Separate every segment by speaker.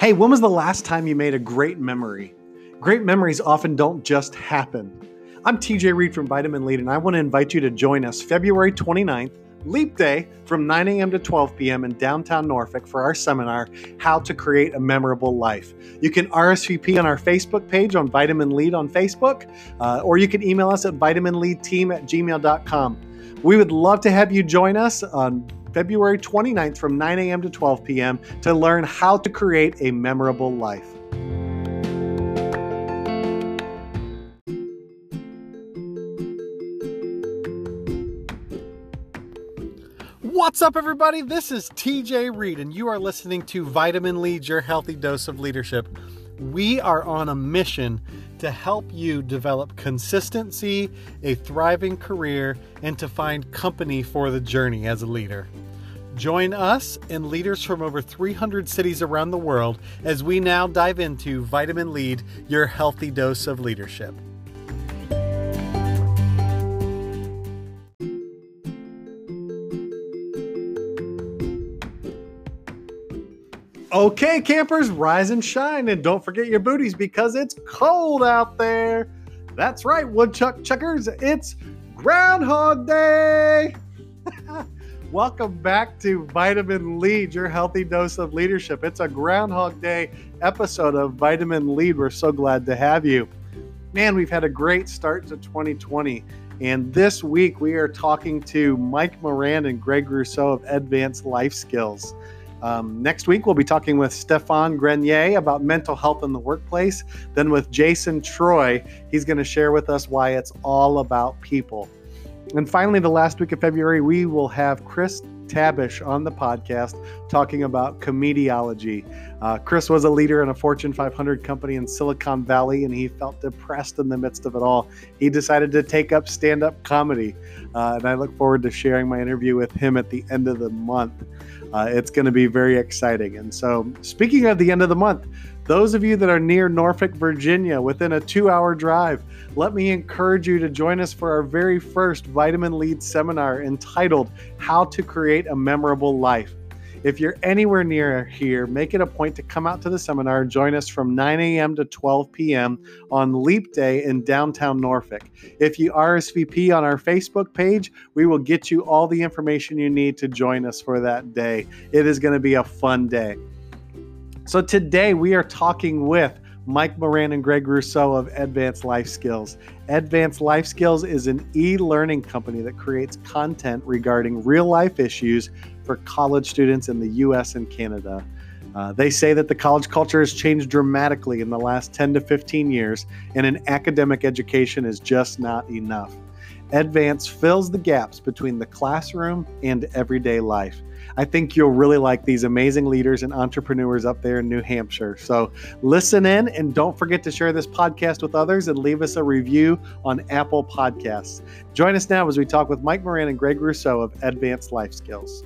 Speaker 1: Hey, when was the last time you made a great memory? Great memories often don't just happen. I'm TJ Reed from Vitamin Lead, and I want to invite you to join us February 29th, Leap Day, from 9 a.m. to 12 p.m. in downtown Norfolk for our seminar, How to Create a Memorable Life. You can RSVP on our Facebook page on Vitamin Lead on Facebook, uh, or you can email us at vitaminleadteam at gmail.com. We would love to have you join us on February 29th from 9 a.m. to 12 p.m. to learn how to create a memorable life. What's up, everybody? This is TJ Reed, and you are listening to Vitamin Lead, your healthy dose of leadership. We are on a mission to help you develop consistency, a thriving career, and to find company for the journey as a leader. Join us and leaders from over 300 cities around the world as we now dive into Vitamin Lead, your healthy dose of leadership. Okay, campers, rise and shine, and don't forget your booties because it's cold out there. That's right, woodchuck chuckers, it's Groundhog Day. Welcome back to Vitamin Lead, your healthy dose of leadership. It's a Groundhog Day episode of Vitamin Lead. We're so glad to have you. Man, we've had a great start to 2020. And this week we are talking to Mike Moran and Greg Rousseau of Advanced Life Skills. Um, next week, we'll be talking with Stefan Grenier about mental health in the workplace. Then, with Jason Troy, he's going to share with us why it's all about people. And finally, the last week of February, we will have Chris Tabish on the podcast talking about comediology. Uh, Chris was a leader in a Fortune 500 company in Silicon Valley, and he felt depressed in the midst of it all. He decided to take up stand up comedy, uh, and I look forward to sharing my interview with him at the end of the month. Uh, it's going to be very exciting. And so, speaking of the end of the month, those of you that are near Norfolk, Virginia, within a two hour drive, let me encourage you to join us for our very first Vitamin Lead seminar entitled How to Create a Memorable Life. If you're anywhere near here, make it a point to come out to the seminar. Join us from 9 a.m. to 12 p.m. on Leap Day in downtown Norfolk. If you RSVP on our Facebook page, we will get you all the information you need to join us for that day. It is going to be a fun day. So today we are talking with Mike Moran and Greg Rousseau of Advanced Life Skills. Advanced Life Skills is an e learning company that creates content regarding real life issues for college students in the US and Canada. Uh, they say that the college culture has changed dramatically in the last 10 to 15 years, and an academic education is just not enough. Advance fills the gaps between the classroom and everyday life. I think you'll really like these amazing leaders and entrepreneurs up there in New Hampshire. So listen in and don't forget to share this podcast with others and leave us a review on Apple Podcasts. Join us now as we talk with Mike Moran and Greg Rousseau of Advanced Life Skills.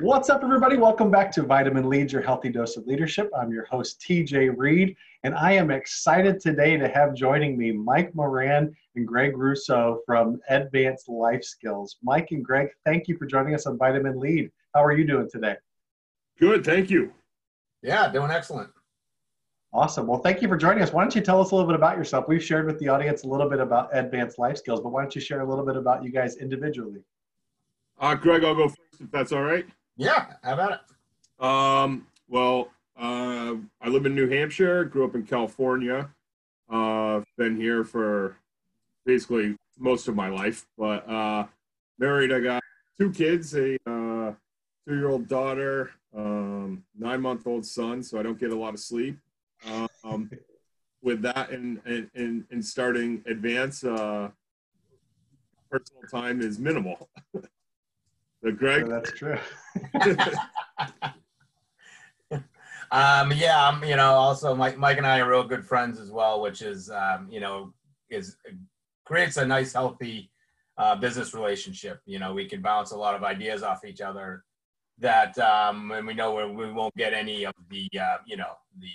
Speaker 1: What's up, everybody? Welcome back to Vitamin Lead, your healthy dose of leadership. I'm your host, TJ Reed, and I am excited today to have joining me Mike Moran and Greg Russo from Advanced Life Skills. Mike and Greg, thank you for joining us on Vitamin Lead. How are you doing today?
Speaker 2: Good, thank you.
Speaker 3: Yeah, doing excellent.
Speaker 1: Awesome. Well, thank you for joining us. Why don't you tell us a little bit about yourself? We've shared with the audience a little bit about Advanced Life Skills, but why don't you share a little bit about you guys individually?
Speaker 2: Uh, Greg, I'll go first if that's all right.
Speaker 3: Yeah, how about it?
Speaker 2: Um, well, uh, I live in New Hampshire, grew up in California. Uh, been here for basically most of my life, but uh, married. I got two kids, a uh, two-year-old daughter, um, nine-month-old son, so I don't get a lot of sleep. Um, with that and and and starting advance, uh, personal time is minimal. The Greg.
Speaker 1: that's true.
Speaker 3: um, yeah, um, you know, also Mike, Mike and I are real good friends as well, which is, um, you know, is creates a nice, healthy uh, business relationship. You know, we can bounce a lot of ideas off each other that, um, and we know we, we won't get any of the, uh, you know, the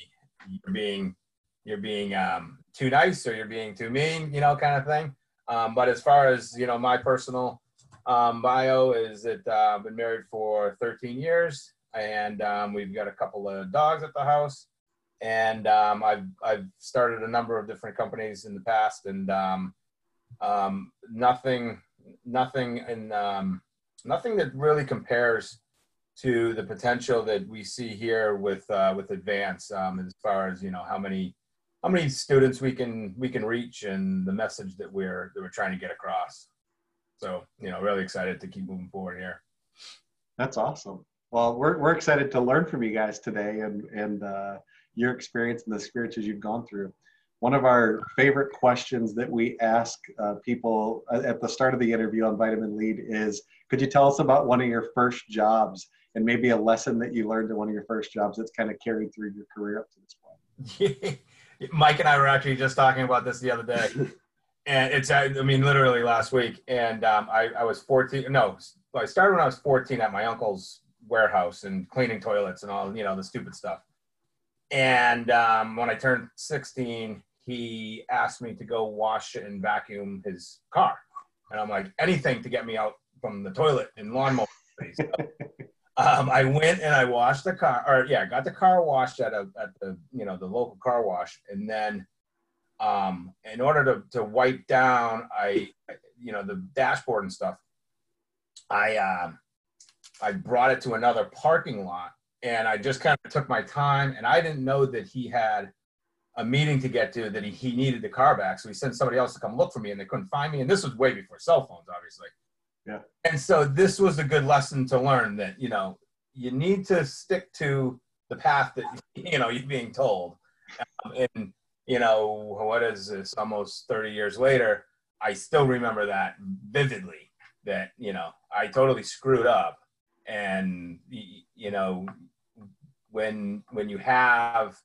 Speaker 3: you're being, you're being um, too nice or you're being too mean, you know, kind of thing. Um, but as far as, you know, my personal Um, bio is that uh, I've been married for 13 years, and um, we've got a couple of dogs at the house. And um, I've I've started a number of different companies in the past, and um, um, nothing nothing and um, nothing that really compares to the potential that we see here with uh, with Advance um, as far as you know how many how many students we can we can reach and the message that we're that we're trying to get across. So you know, really excited to keep moving forward here.
Speaker 1: That's awesome. Well, we're we're excited to learn from you guys today and and uh, your experience and the experiences you've gone through. One of our favorite questions that we ask uh, people at the start of the interview on Vitamin Lead is, could you tell us about one of your first jobs and maybe a lesson that you learned in one of your first jobs that's kind of carried through your career up to this
Speaker 3: point? Mike and I were actually just talking about this the other day. and it's I mean literally last week, and um, I, I was 14. No, I started when I was 14 at my uncle's warehouse and cleaning toilets and all you know the stupid stuff. And um, when I turned 16, he asked me to go wash and vacuum his car, and I'm like anything to get me out from the toilet and lawnmower. um, I went and I washed the car, or yeah, got the car washed at a at the you know the local car wash, and then um, in order to, to wipe down, I, you know, the dashboard and stuff, I, uh, I brought it to another parking lot and I just kind of took my time and I didn't know that he had a meeting to get to that he, he needed the car back. So he sent somebody else to come look for me and they couldn't find me. And this was way before cell phones, obviously.
Speaker 1: Yeah.
Speaker 3: And so this was a good lesson to learn that, you know, you need to stick to the path that, you know, you're being told. Um, and you know, what is this, almost 30 years later, I still remember that vividly that, you know, I totally screwed up. And, you know, when, when you have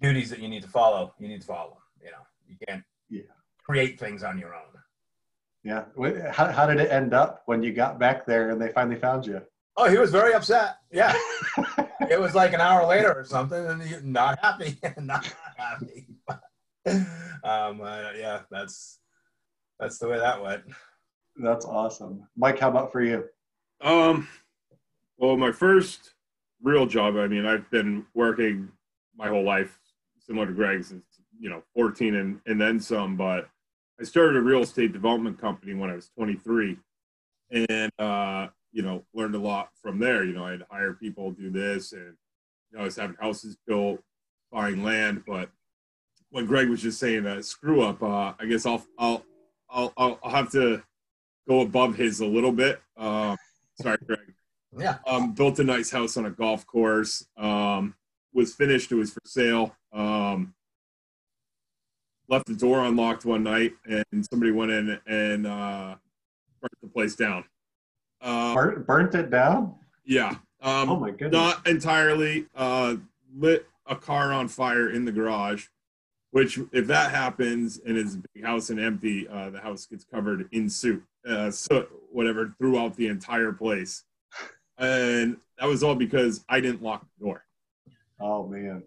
Speaker 3: duties that you need to follow, you need to follow them, you know, you can't
Speaker 1: yeah.
Speaker 3: create things on your own.
Speaker 1: Yeah. How, how did it end up when you got back there and they finally found you?
Speaker 3: Oh, he was very upset. Yeah. it was like an hour later or something and he not happy, not happy. um, uh, yeah, that's that's the way that went.
Speaker 1: That's awesome, Mike. How about for you?
Speaker 2: Um, well, my first real job. I mean, I've been working my whole life, similar to Greg, since you know 14 and and then some. But I started a real estate development company when I was 23, and uh, you know learned a lot from there. You know, I had to hire people, do this, and you know, I was having houses built, buying land, but when Greg was just saying that screw up, uh, I guess I'll, I'll I'll I'll have to go above his a little bit. Um, sorry, Greg.
Speaker 3: Yeah.
Speaker 2: Um, built a nice house on a golf course. Um, was finished. It was for sale. Um, left the door unlocked one night, and somebody went in and uh, burnt the place down.
Speaker 1: Uh, burnt, burnt it down.
Speaker 2: Yeah. Um,
Speaker 1: oh my goodness.
Speaker 2: Not entirely. Uh, lit a car on fire in the garage. Which, if that happens and it's a big house and empty, uh, the house gets covered in soot, uh, soot, whatever, throughout the entire place. And that was all because I didn't lock the door.
Speaker 1: Oh man.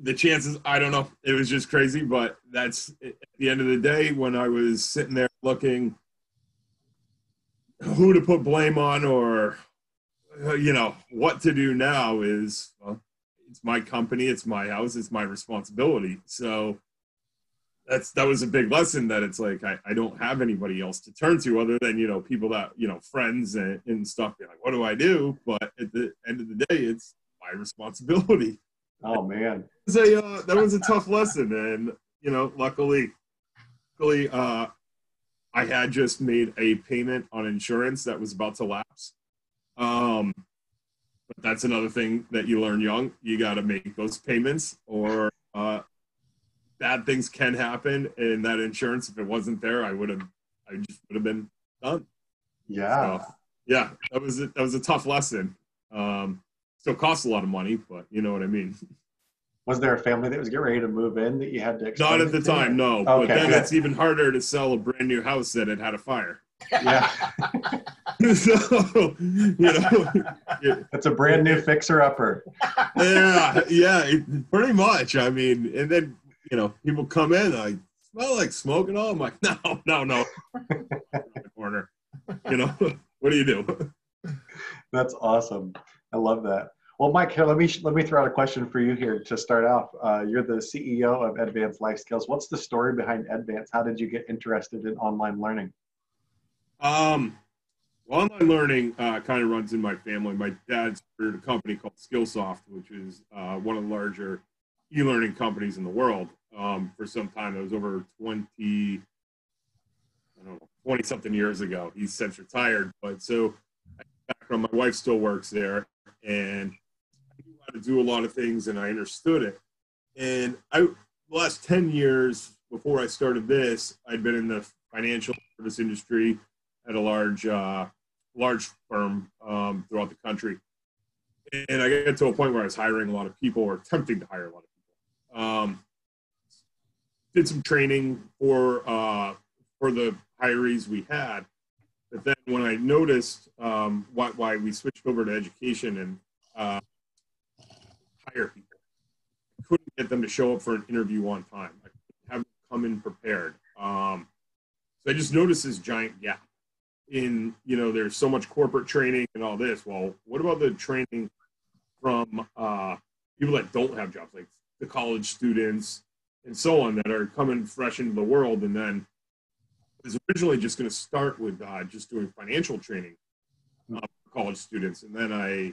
Speaker 2: The chances, I don't know. It was just crazy, but that's at the end of the day when I was sitting there looking who to put blame on or, uh, you know, what to do now is, well, it's my company, it's my house, it's my responsibility. So that's that was a big lesson that it's like I, I don't have anybody else to turn to other than you know people that you know friends and, and stuff. You're like, what do I do? But at the end of the day, it's my responsibility.
Speaker 1: Oh man,
Speaker 2: was a, uh, that was a tough lesson, and you know, luckily, luckily, uh, I had just made a payment on insurance that was about to lapse. Um, but that's another thing that you learn young. You got to make those payments, or uh, bad things can happen. And that insurance, if it wasn't there, I would have, I just would have been done.
Speaker 1: Yeah,
Speaker 2: so, yeah, that was a, that was a tough lesson. Um, still costs a lot of money, but you know what I mean.
Speaker 1: Was there a family that was getting ready to move in that you had to?
Speaker 2: Not at the time, no. Okay, but then good. it's even harder to sell a brand new house that had had a fire.
Speaker 1: Yeah.
Speaker 2: so, you know,
Speaker 1: it's a brand new fixer upper.
Speaker 2: yeah, yeah, pretty much. I mean, and then you know, people come in, I smell like smoke and all. I'm like, no, no, no, corner. You know, what do you do?
Speaker 1: That's awesome. I love that. Well, Mike, here, let me let me throw out a question for you here to start off. Uh, you're the CEO of Advanced Life Skills. What's the story behind Advance? How did you get interested in online learning?
Speaker 2: Um, well, online learning uh, kind of runs in my family. My dad started a company called Skillsoft, which is uh, one of the larger e-learning companies in the world. Um, for some time, it was over 20, I don't know, 20 something years ago. He's since retired, but so background, my wife still works there, and I knew how to do a lot of things, and I understood it. And I, the last 10 years before I started this, I'd been in the financial service industry at a large uh, large firm um, throughout the country. And I got to a point where I was hiring a lot of people or attempting to hire a lot of. Um, did some training for uh, for the hirees we had, but then when I noticed um, why, why we switched over to education and uh, hire people, I couldn't get them to show up for an interview on time. I couldn't have them come in prepared. Um, so I just noticed this giant gap in you know there's so much corporate training and all this well what about the training from uh, people that don't have jobs like the college students and so on that are coming fresh into the world. And then was originally just going to start with uh, just doing financial training uh, for college students. And then i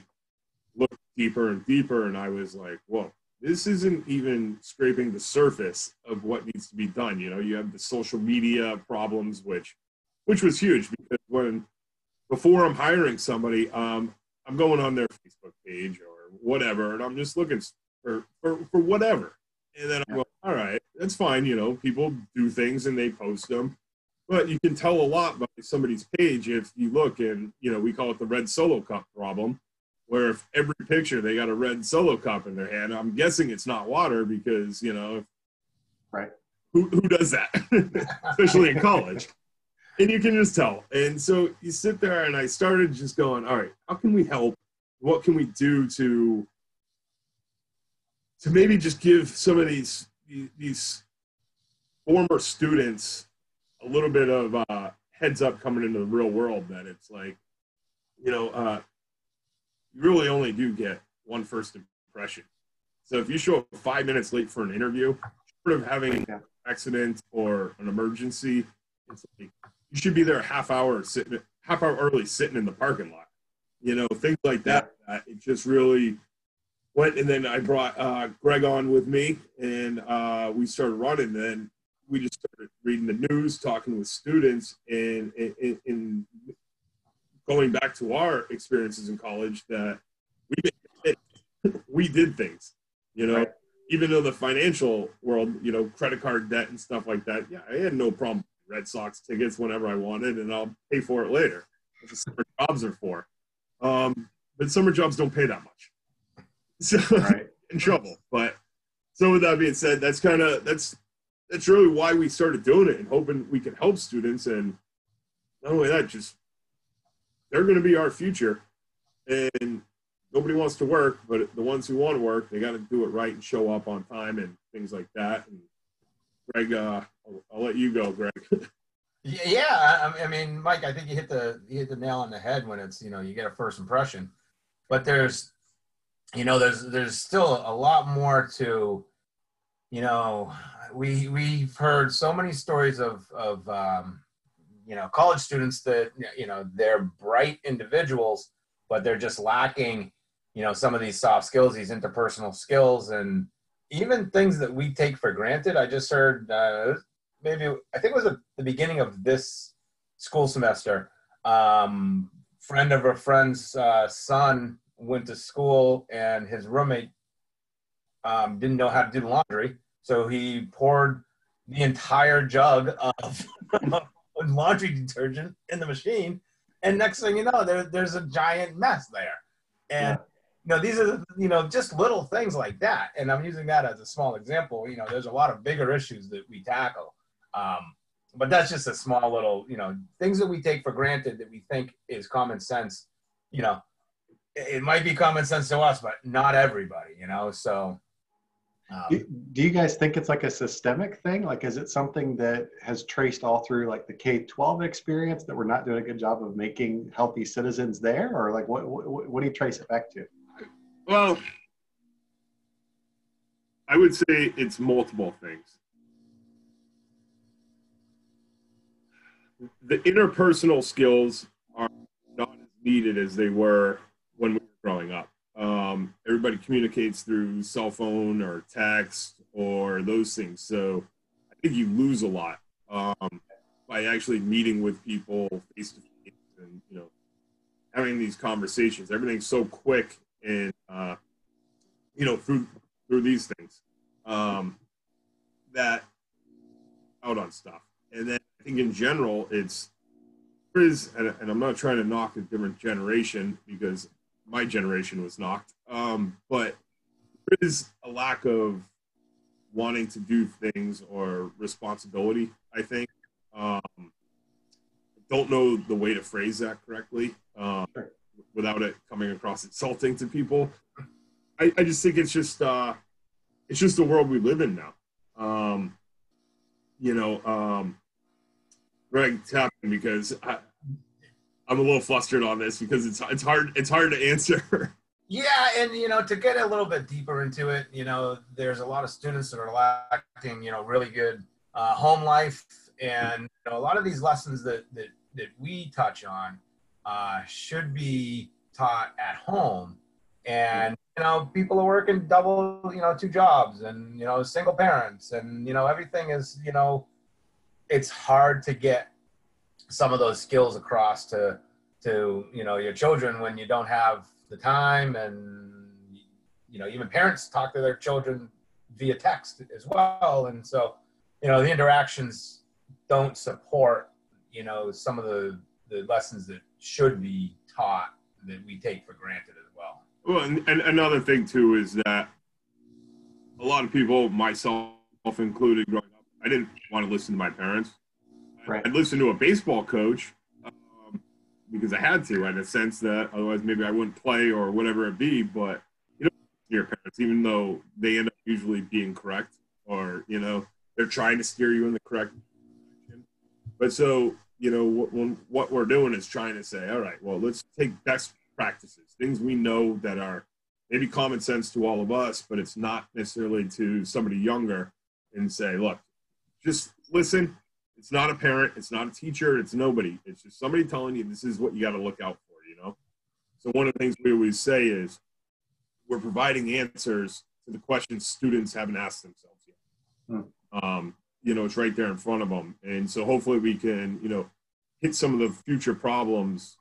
Speaker 2: looked deeper and deeper and i was like whoa this isn't even scraping the surface of what needs to be done. You know you have the social media problems which which was huge because when before I'm hiring somebody, um, I'm going on their Facebook page or whatever, and I'm just looking for for, for whatever. And then I go, all right, that's fine. You know, people do things and they post them, but you can tell a lot by somebody's page if you look and you know we call it the red solo cup problem, where if every picture they got a red solo cup in their hand, I'm guessing it's not water because you know,
Speaker 1: right?
Speaker 2: Who who does that, especially in college? and you can just tell. And so you sit there, and I started just going, all right, how can we help? What can we do to to maybe just give some of these these former students a little bit of uh, heads up coming into the real world that it's like, you know, uh, you really only do get one first impression. So if you show up five minutes late for an interview, short of having an accident or an emergency, it's like you should be there a half hour sitting half hour early sitting in the parking lot. You know things like that it just really went and then i brought uh, greg on with me and uh, we started running then we just started reading the news talking with students and in going back to our experiences in college that we we did things you know right. even though the financial world you know credit card debt and stuff like that yeah i had no problem Red Sox tickets whenever I wanted, and I'll pay for it later. That's what summer jobs are for. Um, but summer jobs don't pay that much, so right. in trouble. But so with that being said, that's kind of that's that's really why we started doing it and hoping we can help students. And not only that, just they're going to be our future, and nobody wants to work, but the ones who want to work, they got to do it right and show up on time and things like that. And Greg, uh, I'll, I'll, let you go, Greg.
Speaker 3: yeah, I mean, Mike, I think you hit the you hit the nail on the head when it's you know you get a first impression, but there's you know there's there's still a lot more to you know we we've heard so many stories of of um, you know college students that you know they're bright individuals but they're just lacking you know some of these soft skills these interpersonal skills and even things that we take for granted. I just heard uh, maybe I think it was at the beginning of this school semester. Um, friend of a friend's uh, son went to school, and his roommate um, didn't know how to do laundry, so he poured the entire jug of laundry detergent in the machine, and next thing you know, there, there's a giant mess there, and. Yeah you know, these are, you know, just little things like that. And I'm using that as a small example. You know, there's a lot of bigger issues that we tackle. Um, but that's just a small little, you know, things that we take for granted that we think is common sense. You know, it might be common sense to us, but not everybody, you know. So, Um,
Speaker 1: Do, do you guys think it's like a systemic thing? Like, is it something that has traced all through like the K 12 experience that we're not doing a good job of making healthy citizens there? Or like, what, what, what do you trace it back to?
Speaker 2: Well, I would say it's multiple things. The interpersonal skills are not as needed as they were when we were growing up. Um, everybody communicates through cell phone or text or those things. So I think you lose a lot um, by actually meeting with people face to face and you know having these conversations. Everything's so quick and uh, you know through through these things um, that out on stuff. And then I think in general, it's is, and I'm not trying to knock a different generation because my generation was knocked, um, but there is a lack of wanting to do things or responsibility. I think. Um, don't know the way to phrase that correctly um,
Speaker 1: Sure.
Speaker 2: without it coming across insulting to people. I, I just think it's just uh, it's just the world we live in now. Um, you know, um, Greg tapping because I, I'm a little flustered on this because it's it's hard it's hard to answer.
Speaker 3: Yeah, and you know, to get a little bit deeper into it, you know, there's a lot of students that are lacking, you know, really good uh, home life, and you know, a lot of these lessons that that that we touch on uh, should be taught at home. And you know, people are working double, you know, two jobs, and you know, single parents, and you know, everything is, you know, it's hard to get some of those skills across to to you know your children when you don't have the time and you know even parents talk to their children via text as well and so you know the interactions don't support you know some of the the lessons that should be taught that we take for granted as well
Speaker 2: Well, and, and another thing too is that a lot of people, myself included, growing up, I didn't want to listen to my parents.
Speaker 1: Right.
Speaker 2: I'd listen to a baseball coach um, because I had to, in a sense that otherwise maybe I wouldn't play or whatever it be. But you know, your parents, even though they end up usually being correct, or you know, they're trying to steer you in the correct direction. But so you know, when, what we're doing is trying to say, all right, well, let's take best practices, things we know that are maybe common sense to all of us, but it's not necessarily to somebody younger, and say, look, just listen. It's not a parent, it's not a teacher, it's nobody. It's just somebody telling you this is what you got to look out for, you know? So, one of the things we always say is we're providing answers to the questions students haven't asked themselves yet. Um, you know, it's right there in front of them. And so, hopefully, we can, you know, hit some of the future problems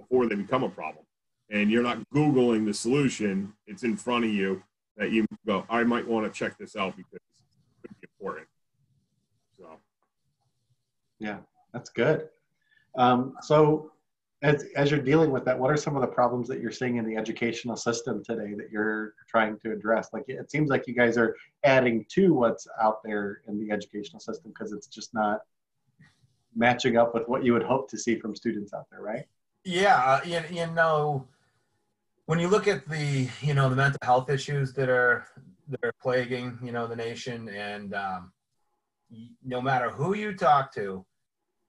Speaker 2: before they become a problem. And you're not Googling the solution, it's in front of you that you go, I might want to check this out because it could be important.
Speaker 1: Yeah, that's good. Um, so, as, as you're dealing with that, what are some of the problems that you're seeing in the educational system today that you're trying to address? Like, it seems like you guys are adding to what's out there in the educational system because it's just not matching up with what you would hope to see from students out there, right?
Speaker 3: Yeah, uh, you, you know, when you look at the you know the mental health issues that are that are plaguing you know the nation, and um, no matter who you talk to,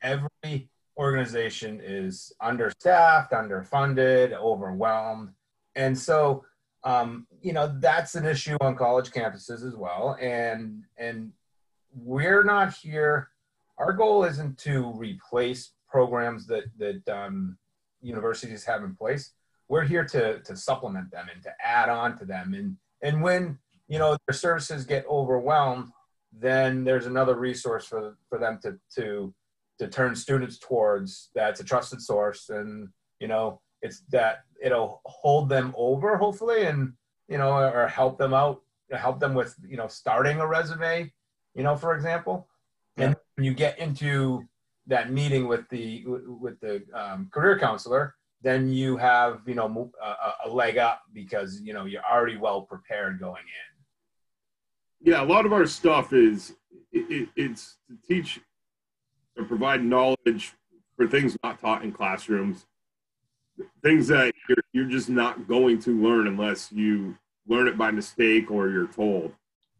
Speaker 3: every organization is understaffed, underfunded, overwhelmed, and so um, you know that's an issue on college campuses as well. And and we're not here. Our goal isn't to replace programs that that um, universities have in place. We're here to to supplement them and to add on to them. And and when you know their services get overwhelmed, then there's another resource for for them to to to turn students towards that's a trusted source. And you know it's that it'll hold them over hopefully and you know or help them out help them with you know starting a resume you know for example. And when you get into that meeting with the with the um, career counselor then you have you know a, a leg up because you know you're already well prepared going in
Speaker 2: yeah, a lot of our stuff is it, it, it's to teach or provide knowledge for things not taught in classrooms, things that you're, you're just not going to learn unless you learn it by mistake or you're told.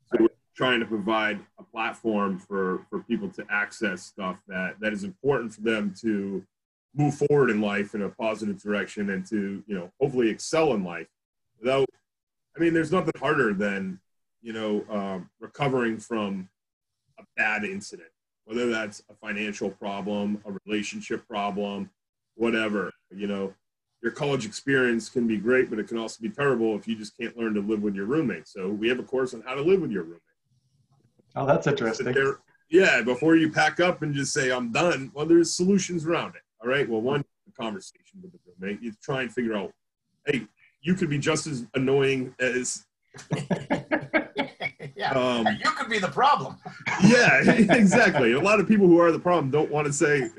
Speaker 2: So we're trying to provide a platform for for people to access stuff that that is important for them to move forward in life in a positive direction and to you know hopefully excel in life without i mean there's nothing harder than you know um, recovering from a bad incident whether that's a financial problem a relationship problem whatever you know. Your college experience can be great but it can also be terrible if you just can't learn to live with your roommate. So we have a course on how to live with your roommate.
Speaker 1: Oh that's interesting.
Speaker 2: There, yeah before you pack up and just say i'm done. Well there's solutions around it all right. Well, one conversation with the roommate, you try and figure out, hey, you could be just as annoying as.
Speaker 3: yeah, um, you could be the problem.
Speaker 2: yeah, exactly. A lot of people who are the problem don't want to say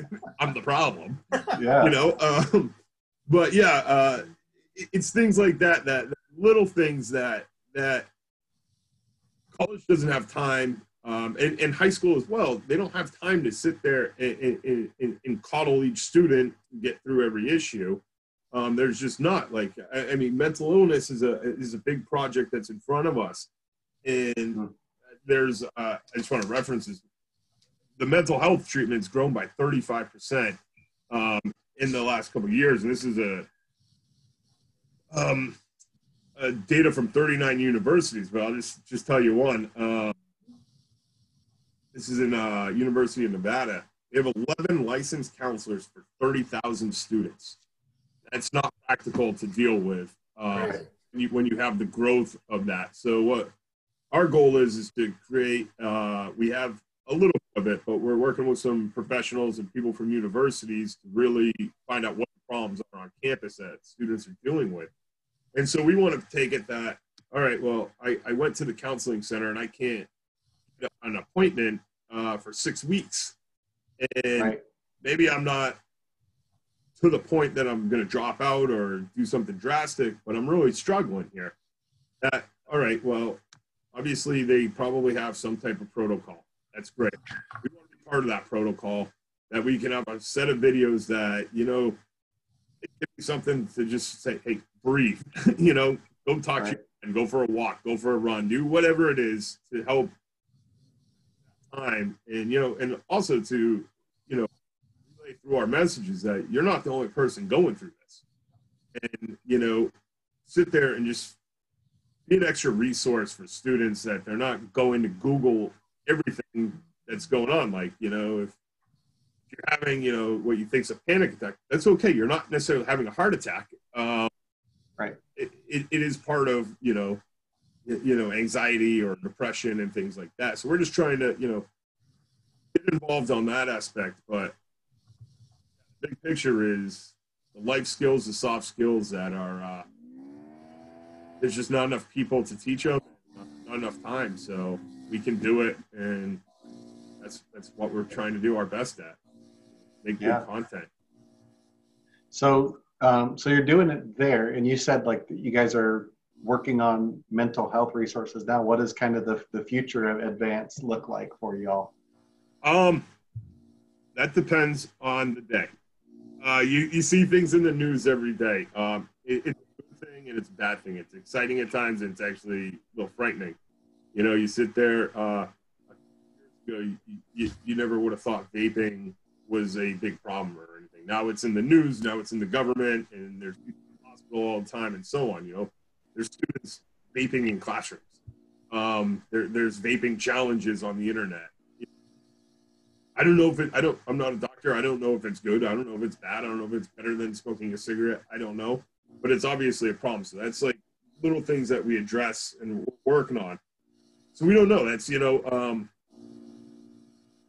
Speaker 2: I'm the problem.
Speaker 1: Yeah,
Speaker 2: you know. Um, but yeah, uh, it's things like that, that little things that that college doesn't have time um, and, and high school as well, they don't have time to sit there and, and, and, and coddle each student and get through every issue. Um, there's just not like I, I, mean, mental illness is a is a big project that's in front of us, and hmm. there's uh, I just want to reference this. The mental health treatment's grown by 35 percent um, in the last couple of years, and this is a um, data from 39 universities. But I'll just just tell you one. Uh, this is in uh, University of Nevada. They have 11 licensed counselors for 30,000 students. That's not practical to deal with uh, right. when, you, when you have the growth of that. So what our goal is is to create. Uh, we have a little bit of it, but we're working with some professionals and people from universities to really find out what problems are on campus that students are dealing with. And so we want to take it that all right. Well, I, I went to the counseling center and I can't get an appointment uh, for six weeks, and right. maybe I'm not to the point that I'm going to drop out or do something drastic, but I'm really struggling here. That all right? Well, obviously they probably have some type of protocol. That's great. We want to be part of that protocol. That we can have a set of videos that you know something to just say, hey, breathe. you know, go talk right. to and go for a walk, go for a run, do whatever it is to help time and you know and also to you know relay through our messages that you're not the only person going through this and you know sit there and just be an extra resource for students that they're not going to google everything that's going on. Like you know if you're having you know what you think is a panic attack that's okay. You're not necessarily having a heart attack. Um,
Speaker 1: right.
Speaker 2: it, it, it is part of you know you know anxiety or depression and things like that. So we're just trying to you know get involved on that aspect. But big picture is the life skills the soft skills that are uh, there's just not enough people to teach them not, enough time so we can do it and that's that's what we're trying to do our best at. Make yeah. good content.
Speaker 1: So um, so you're doing it there and you said like you guys are working on mental health resources now. What does kind of the, the future of advance look like for y'all?
Speaker 2: Um that depends on the day. Uh, you, you see things in the news every day. Um, it, it's a good thing and it's a bad thing it's exciting at times and it's actually a little frightening you know you sit there uh, you, know, you, you, you never would have thought vaping was a big problem or anything now it's in the news now it's in the government and there's people in the hospital all the time and so on you know there's students vaping in classrooms. Um, there, there's vaping challenges on the internet. I don't know if it, I don't, I'm not a doctor. I don't know if it's good. I don't know if it's bad. I don't know if it's better than smoking a cigarette. I don't know, but it's obviously a problem. So that's like little things that we address and we're working on. So we don't know. That's, you know, um,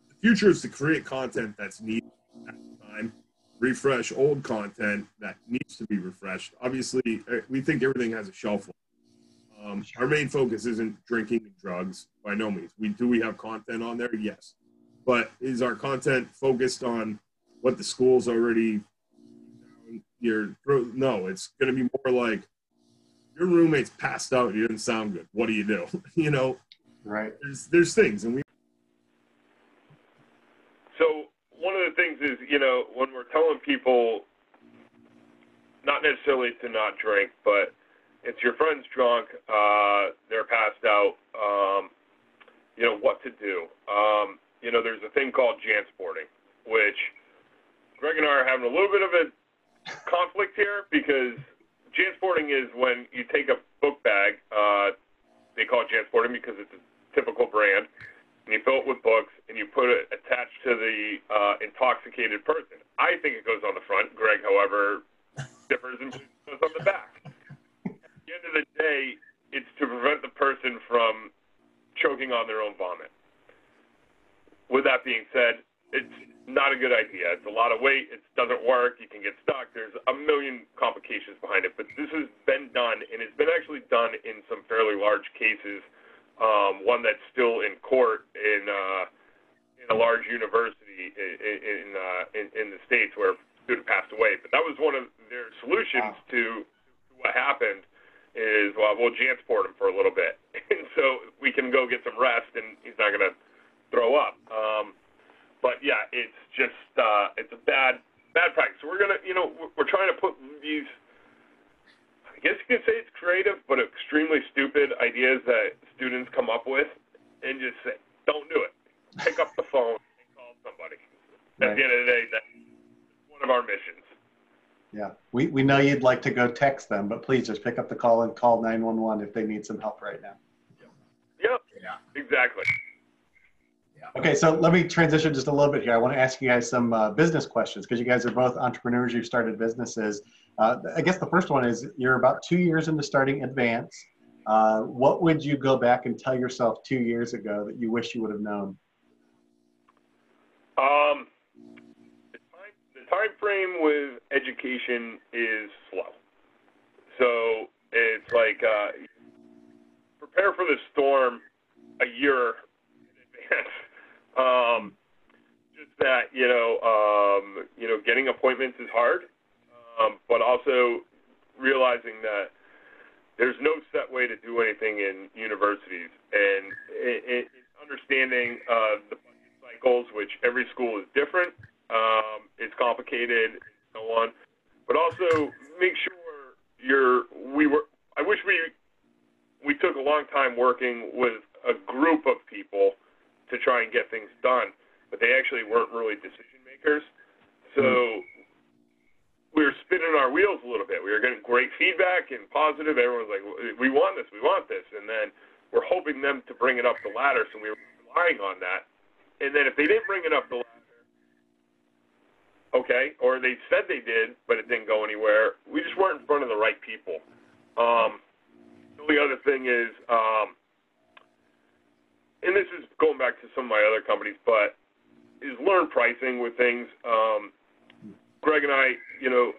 Speaker 2: the future is to create content that's needed at the time refresh old content that needs to be refreshed. Obviously, uh, we think everything has a shelf life. Um, our main focus isn't drinking and drugs by no means. We do we have content on there, yes, but is our content focused on what the school's already? Your no, it's going to be more like your roommate's passed out. You didn't sound good. What do you do? you know,
Speaker 1: right?
Speaker 2: There's there's things, and we So one of the things is, you know, when we're telling people not necessarily to not drink, but it's your friend's drunk, uh, they're passed out, um,
Speaker 4: you know, what to do. Um, you know, there's a thing called jansporting, which Greg and I are having a little bit of a conflict here because jansporting is when you take a book bag. Uh, they call it jansporting because it's a typical brand, and you fill it with books and you put it attached to the uh, intoxicated person. I think it goes on the front. Greg, however, differs and goes on the back. At the end of the day, it's to prevent the person from choking on their own vomit. With that being said, it's not a good idea. It's a lot of weight. It doesn't work. You can get stuck. There's a million complications behind it. But this has been done, and it's been actually done in some fairly large cases. Um, one that's still in court in uh, in a large university in in, uh, in in the states where a student passed away. But that was one of their solutions wow. to what happened. Is well, we'll jansport him for a little bit, and so we can go get some rest, and he's not going to throw up. Um, but yeah, it's just uh, it's a bad bad practice. So we're gonna, you know, we're trying to put these. I guess you could say it's creative, but extremely stupid ideas that students come up with, and just say, "Don't do it. Pick up the phone and call somebody." Right. At the end of the day, that's one of our missions.
Speaker 1: Yeah, we, we know you'd like to go text them, but please just pick up the call and call 911 if they need some help right now.
Speaker 4: Yep. Yep. Yeah. Exactly.
Speaker 1: Okay, so let me transition just a little bit here. I want to ask you guys some uh, business questions because you guys are both entrepreneurs. You've started businesses. Uh, I guess the first one is you're about two years into starting Advance. Uh, what would you go back and tell yourself two years ago that you wish you would have known?
Speaker 4: Um, the time, the time frame with education is slow. So it's like uh, prepare for the storm a year in advance. Um, just that you know, um, you know, getting appointments is hard, um, but also realizing that there's no set way to do anything in universities, and it, it, understanding uh, the budget cycles, which every school is different. Um, it's complicated, and so on, but also make sure you're. We were. I wish we we took a long time working with a group of people to try and get things done, but they actually weren't really decision makers. So mm. we were spinning our wheels a little bit. We were getting great feedback and positive. Everyone was like, "We want this, we want this," and then we're hoping them to bring it up the ladder. So we were relying on that. And then if they didn't bring it up the ladder, okay, or they said they did, but it didn't go anywhere, we just weren't in front of the right people. Um, the only other thing is. Um, and this is going back to some of my other companies, but is learn pricing with things. Um, Greg and I, you know,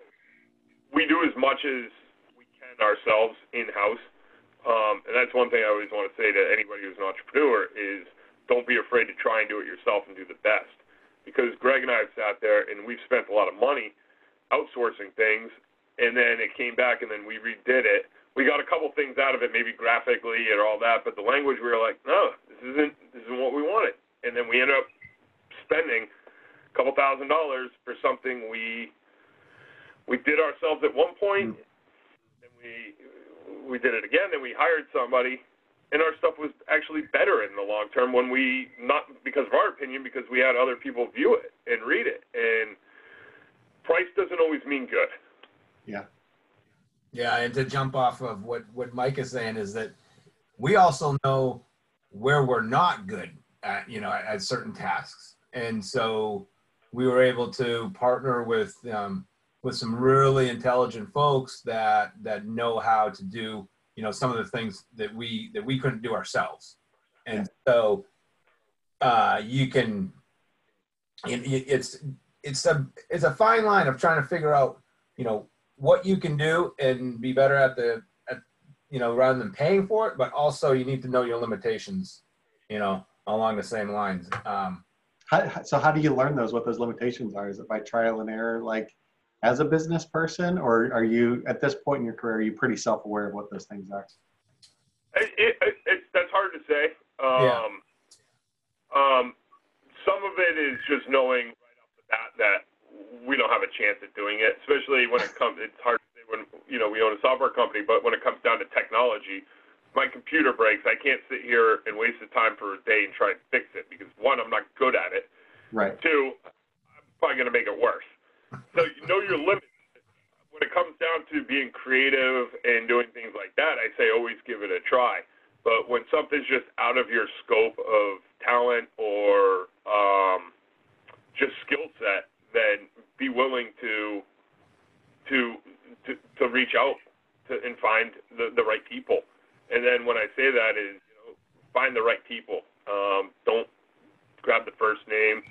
Speaker 4: we do as much as we ourselves in house, um, and that's one thing I always want to say to anybody who's an entrepreneur is don't be afraid to try and do it yourself and do the best. Because Greg and I have sat there and we've spent a lot of money outsourcing things, and then it came back and then we redid it we got a couple things out of it, maybe graphically and all that, but the language we were like, no, this isn't this isn't what we wanted, and then we ended up spending a couple thousand dollars for something we we did ourselves at one point, mm. We we did it again, then we hired somebody, and our stuff was actually better in the long term when we not because of our opinion, because we had other people view it and read it, and price doesn't always mean good.
Speaker 1: Yeah.
Speaker 3: Yeah, and to jump off of what what Mike is saying is that we also know where we're not good at, you know, at, at certain tasks, and so we were able to partner with um, with some really intelligent folks that that know how to do, you know, some of the things that we that we couldn't do ourselves, and so uh, you can, it, it's it's a it's a fine line of trying to figure out, you know, what you can do and be better at the at, you know rather than paying for it but also you need to know your limitations you know along the same lines. Um,
Speaker 1: how, so how do you learn those what those limitations are? Is it by trial and error? Like as a business person or are you at this point in your career are you pretty self-aware of what those things are
Speaker 4: it, it, it, that's hard to say um, yeah. um, some of it is just knowing right off the bat that we don't have a chance at doing it, especially when it comes. It's hard to say when you know we own a software company, but when it comes down to technology, my computer breaks, I can't sit here and waste the time for a day and try and fix it because one, I'm not good at it.
Speaker 1: Right.
Speaker 4: Two, I'm probably going to make it worse. So you know your limits. When it comes down to being creative and doing things like that, I say always give it a try. But when something's just out of your scope of talent or um, just skill set, then be willing to to to, to reach out to, and find the, the right people. And then when I say that is, you know, find the right people. Um, don't grab the first name,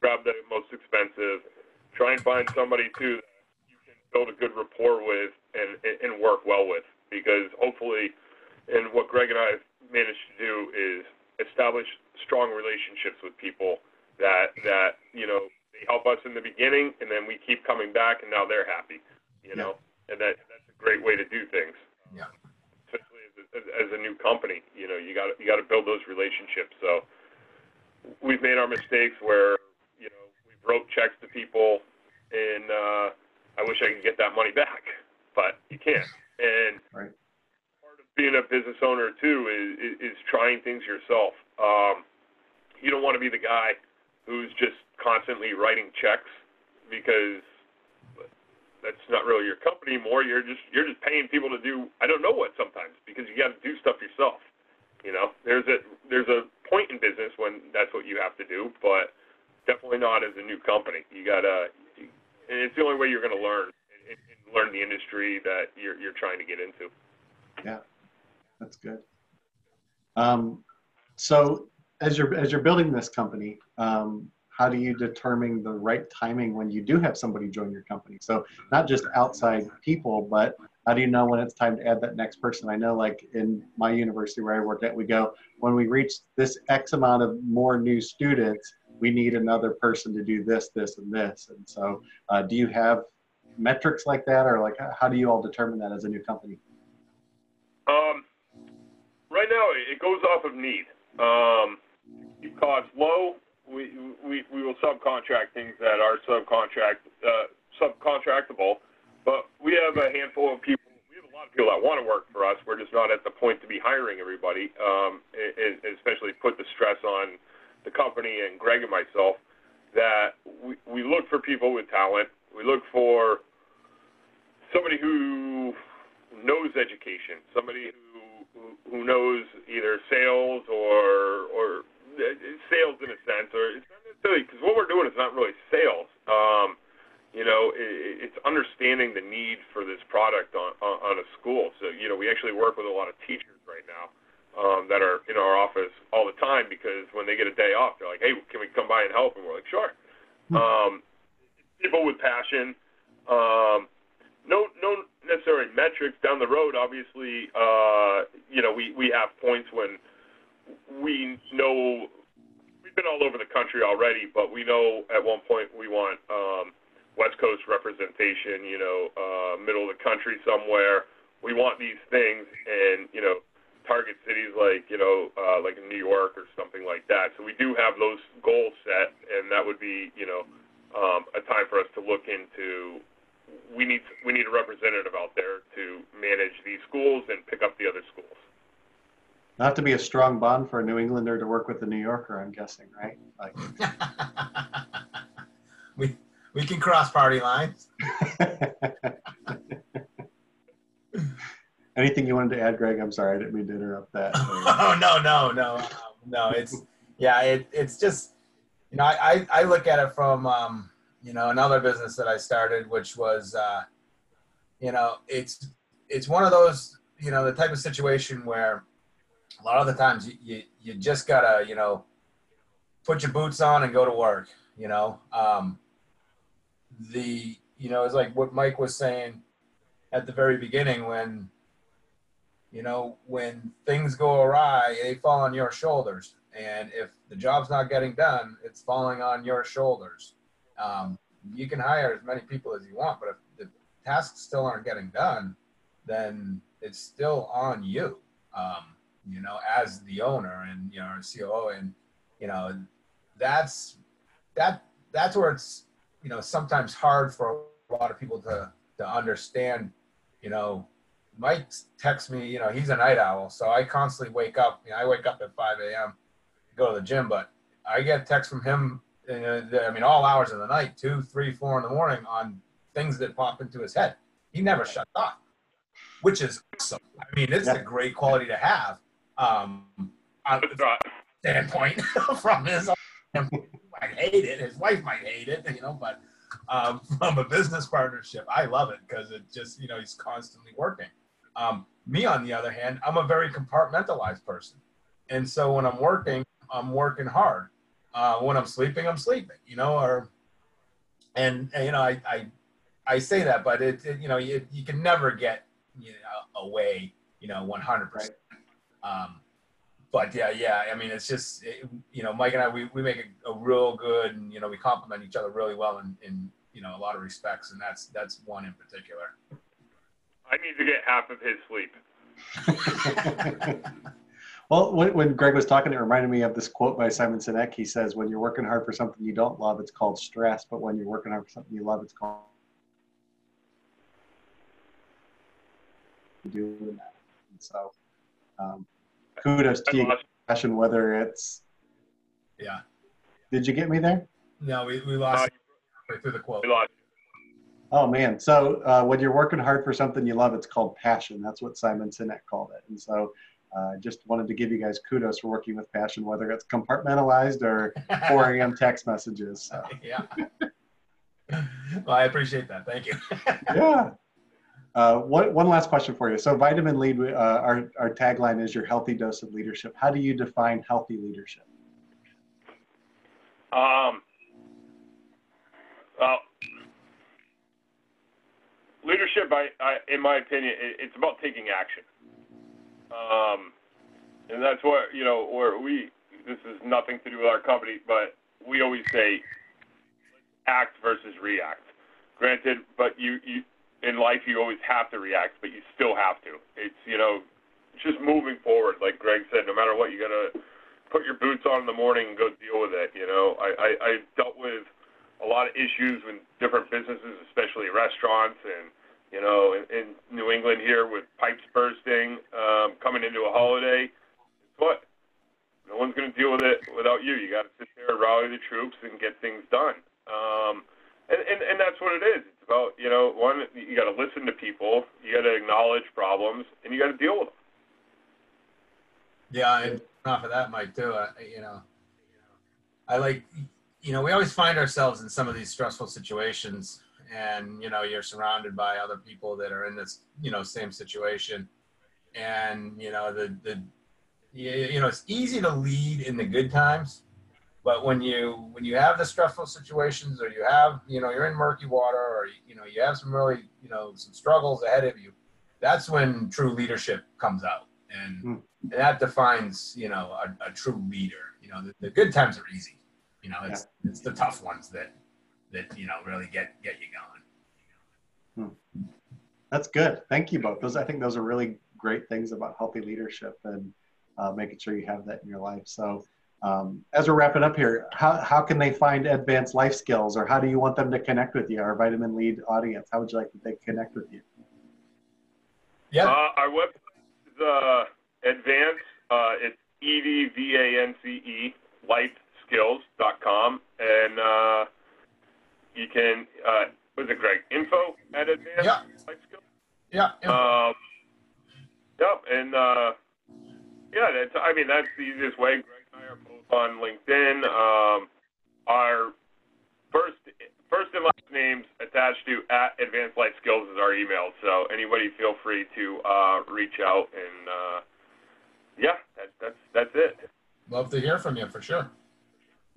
Speaker 4: grab the most expensive. Try and find somebody too that you can build a good rapport with and, and work well with. Because hopefully, and what Greg and I have managed to do is establish strong relationships with people that that you know they help us in the beginning, and then we keep coming back, and now they're happy. You know, and that that's a great way to do things.
Speaker 3: Yeah.
Speaker 4: Especially as a, as a new company, you know, you got you got to build those relationships. So we've made our mistakes where you know we've wrote checks to people, and uh, I wish I could get that money back, but you can't. And
Speaker 1: Right.
Speaker 4: part of being a business owner too is, is, trying things yourself. Um, you don't want to be the guy who's just constantly writing checks because that's not really your company anymore. You're just you're just paying people to do I don't know what sometimes because you got to do stuff yourself. You know, there's a there's a point in business when that's what you have to do, but definitely not as a new company. You gotta, and it's the only way you're going to learn and, and learn the industry that you're you're trying to get into.
Speaker 1: Yeah, that's good. Um, so as you're as you're building this company, um, how do you determine the right timing when you do have somebody join your company? So not just outside people, but how do you know when it's time to add that next person? I know, like in my university where I work at, we go when we reach this X amount of more new students, we need another person to do this, this, and this. And so, uh, do you have metrics like that, or like how do you all determine that as a new company?
Speaker 4: Um, right now, it goes off of need. Um, keep costs low. We, we we will subcontract things that are subcontract uh, subcontractable, but we have a handful of people. We have a lot of people that want to work for us. We're just not at the point to be hiring everybody, um, and, and especially put the stress on the company and Greg and myself. That we we look for people with talent. We look for somebody who knows education, somebody who who, knows either sales or or sales in a sense, or it's not necessarily because what we're doing is not really sales. Um, you know, it, it's understanding the need for this product on, on on a school. So you know, we actually work with a lot of teachers right now um, that are in our office all the time because when they get a day off, they're like, "Hey, can we come by and help?" And we're like, "Sure." Um, people with passion. Um, no, no necessary metrics down the road. Obviously, uh, you know, we we have points when we know we've been all over the country already, but we know at one point we want um, West Coast representation. You know, uh, middle of the country somewhere. We want these things, and you know, target cities like you know, uh, like in New York or something like that. So we do have those goals set, and that would be you know um, a time for us to look into we need we need a representative out there to manage these schools and pick up the other schools.
Speaker 1: Not to be a strong bond for a New Englander to work with a New Yorker, I'm guessing, right? Like,
Speaker 3: we we can cross party lines.
Speaker 1: anything you wanted to add, Greg? I'm sorry, I didn't mean to interrupt that.
Speaker 3: oh no no no um, no! It's yeah, it, it's just you know I, I I look at it from um, you know another business that I started, which was uh, you know it's it's one of those you know the type of situation where a lot of the times you, you, you just gotta you know put your boots on and go to work you know um, the you know it's like what mike was saying at the very beginning when you know when things go awry they fall on your shoulders. And if the job's not getting done it's falling on your shoulders. Um, you can hire as many people as you want but if the tasks still aren't getting done then it's still on you um, you know, as the owner and you know, COO, and you know, that's that that's where it's you know sometimes hard for a lot of people to to understand, you know, Mike texts me. You know, he's a night owl, so I constantly wake up. You know, I wake up at 5 a.m. go to the gym, but I get texts from him. Uh, I mean, all hours of the night, two, three, four in the morning, on things that pop into his head. He never shuts off, which is awesome. I mean, it's
Speaker 1: Yeah.
Speaker 3: a great quality to have. Um, on
Speaker 4: right.
Speaker 3: standpoint from his might hate it his wife might hate it you know but um, from a business partnership i love it because it just you know he's constantly working um, me on the other hand i'm a very compartmentalized person and so when i'm working i'm working hard uh, when i'm sleeping i'm sleeping you know or and, and, you know i i, I say that but it, it you know you, you can never get you know away you know 100%
Speaker 1: Right.
Speaker 3: um, but yeah, yeah. I mean, it's just it, you know, Mike and I, we, we make a, a real good, and you know, we complement each other really well in, in you know a lot of respects, and that's that's one in particular.
Speaker 4: I need to get half of his sleep.
Speaker 1: well, when, when Greg was talking, it reminded me of this quote by Simon Sinek. He says, "When you're working hard for something you don't love, it's called stress. But when you're working hard for something you love, it's called doing that." And so, um, kudos to you, passion. Whether it's,
Speaker 3: Yeah.
Speaker 1: did you get me there?
Speaker 3: No, we, we lost halfway through the quote.
Speaker 4: We lost.
Speaker 1: Oh man! So uh, when you're working hard for something you love, it's called passion. That's what Simon Sinek called it. And so, uh, just wanted to give you guys kudos for working with passion, whether it's compartmentalized or 4 a.m. text messages. So,
Speaker 3: yeah. well, I appreciate that. Thank you.
Speaker 1: yeah. Uh, one, one last question for you. So, Vitamin Lead, uh, our, our tagline is your healthy dose of leadership. How do you define healthy leadership?
Speaker 4: Um, well, leadership, I, I, in my opinion, it, it's about taking action. Um, and that's what you know. Where we, this is nothing to do with our company, but we always say, act versus react. Granted, but you, you in life you always have to react, but you still have to. It's you know, just moving forward. Like Greg said, no matter what, you gotta put your boots on in the morning and go deal with it. You know, I, I, I dealt with a lot of issues with different businesses, especially restaurants and, you know, in, in New England here with pipes bursting, um, coming into a holiday. What? No one's going to deal with it without you. You got to sit there, rally the troops, and get things done. Um, and, and, and that's what it is. It's about, you know, one, you got to listen to people, you got to acknowledge problems, and you got to deal with them.
Speaker 3: Yeah, and off of that, Mike, too. Uh, you know, I like, you know, we always find ourselves in some of these stressful situations, and you know, you're surrounded by other people that are in this, you know, same situation, and you know, the the, you, you know, it's easy to lead in the good times, but when you when you have the stressful situations, or you have, you know, you're in murky water, or you know, you have some really, you know, some struggles ahead of you, that's when true leadership comes out, and.
Speaker 1: Hmm.
Speaker 3: And that defines, you know, a, a true leader. You know, the, the good times are easy. You know, it's it's the tough ones that that you know really get get you going.
Speaker 1: That's good. Thank you both. Those I think those are really great things about healthy leadership and uh, making sure you have that in your life. So, um, as we're wrapping up here, how, how can they find advanced life skills, or how do you want them to connect with you, our Vitamin Lead audience? How would you like that they connect with you?
Speaker 3: Yeah.
Speaker 4: Uh, our website is uh, advanced. Uh, it's E D V A N C lifeskills.com. And uh, you can, uh, was it Greg? Info at advanced
Speaker 3: Yeah.
Speaker 4: life skills?
Speaker 3: yeah. yeah.
Speaker 4: Um, yep. And uh, yeah, that's, I mean, that's the easiest way. Greg and I are both on LinkedIn. Um, our first, first and last names attached to at Advanced Life Skills is our email. So anybody feel free to uh, reach out and uh, yeah, that, that's that's it.
Speaker 3: Love to hear from you for sure.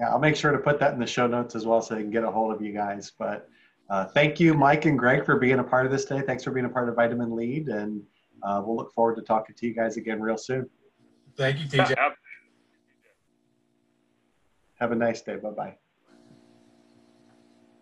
Speaker 1: Yeah, I'll make sure to put that in the show notes as well so they can get a hold of you guys. But uh, thank you, Mike and Greg, for being a part of this today. Thanks for being a part of Vitamin Lead, and uh, we'll look forward to talking to you guys again real soon.
Speaker 3: Thank you, TJ.
Speaker 1: Have a nice day. Bye bye.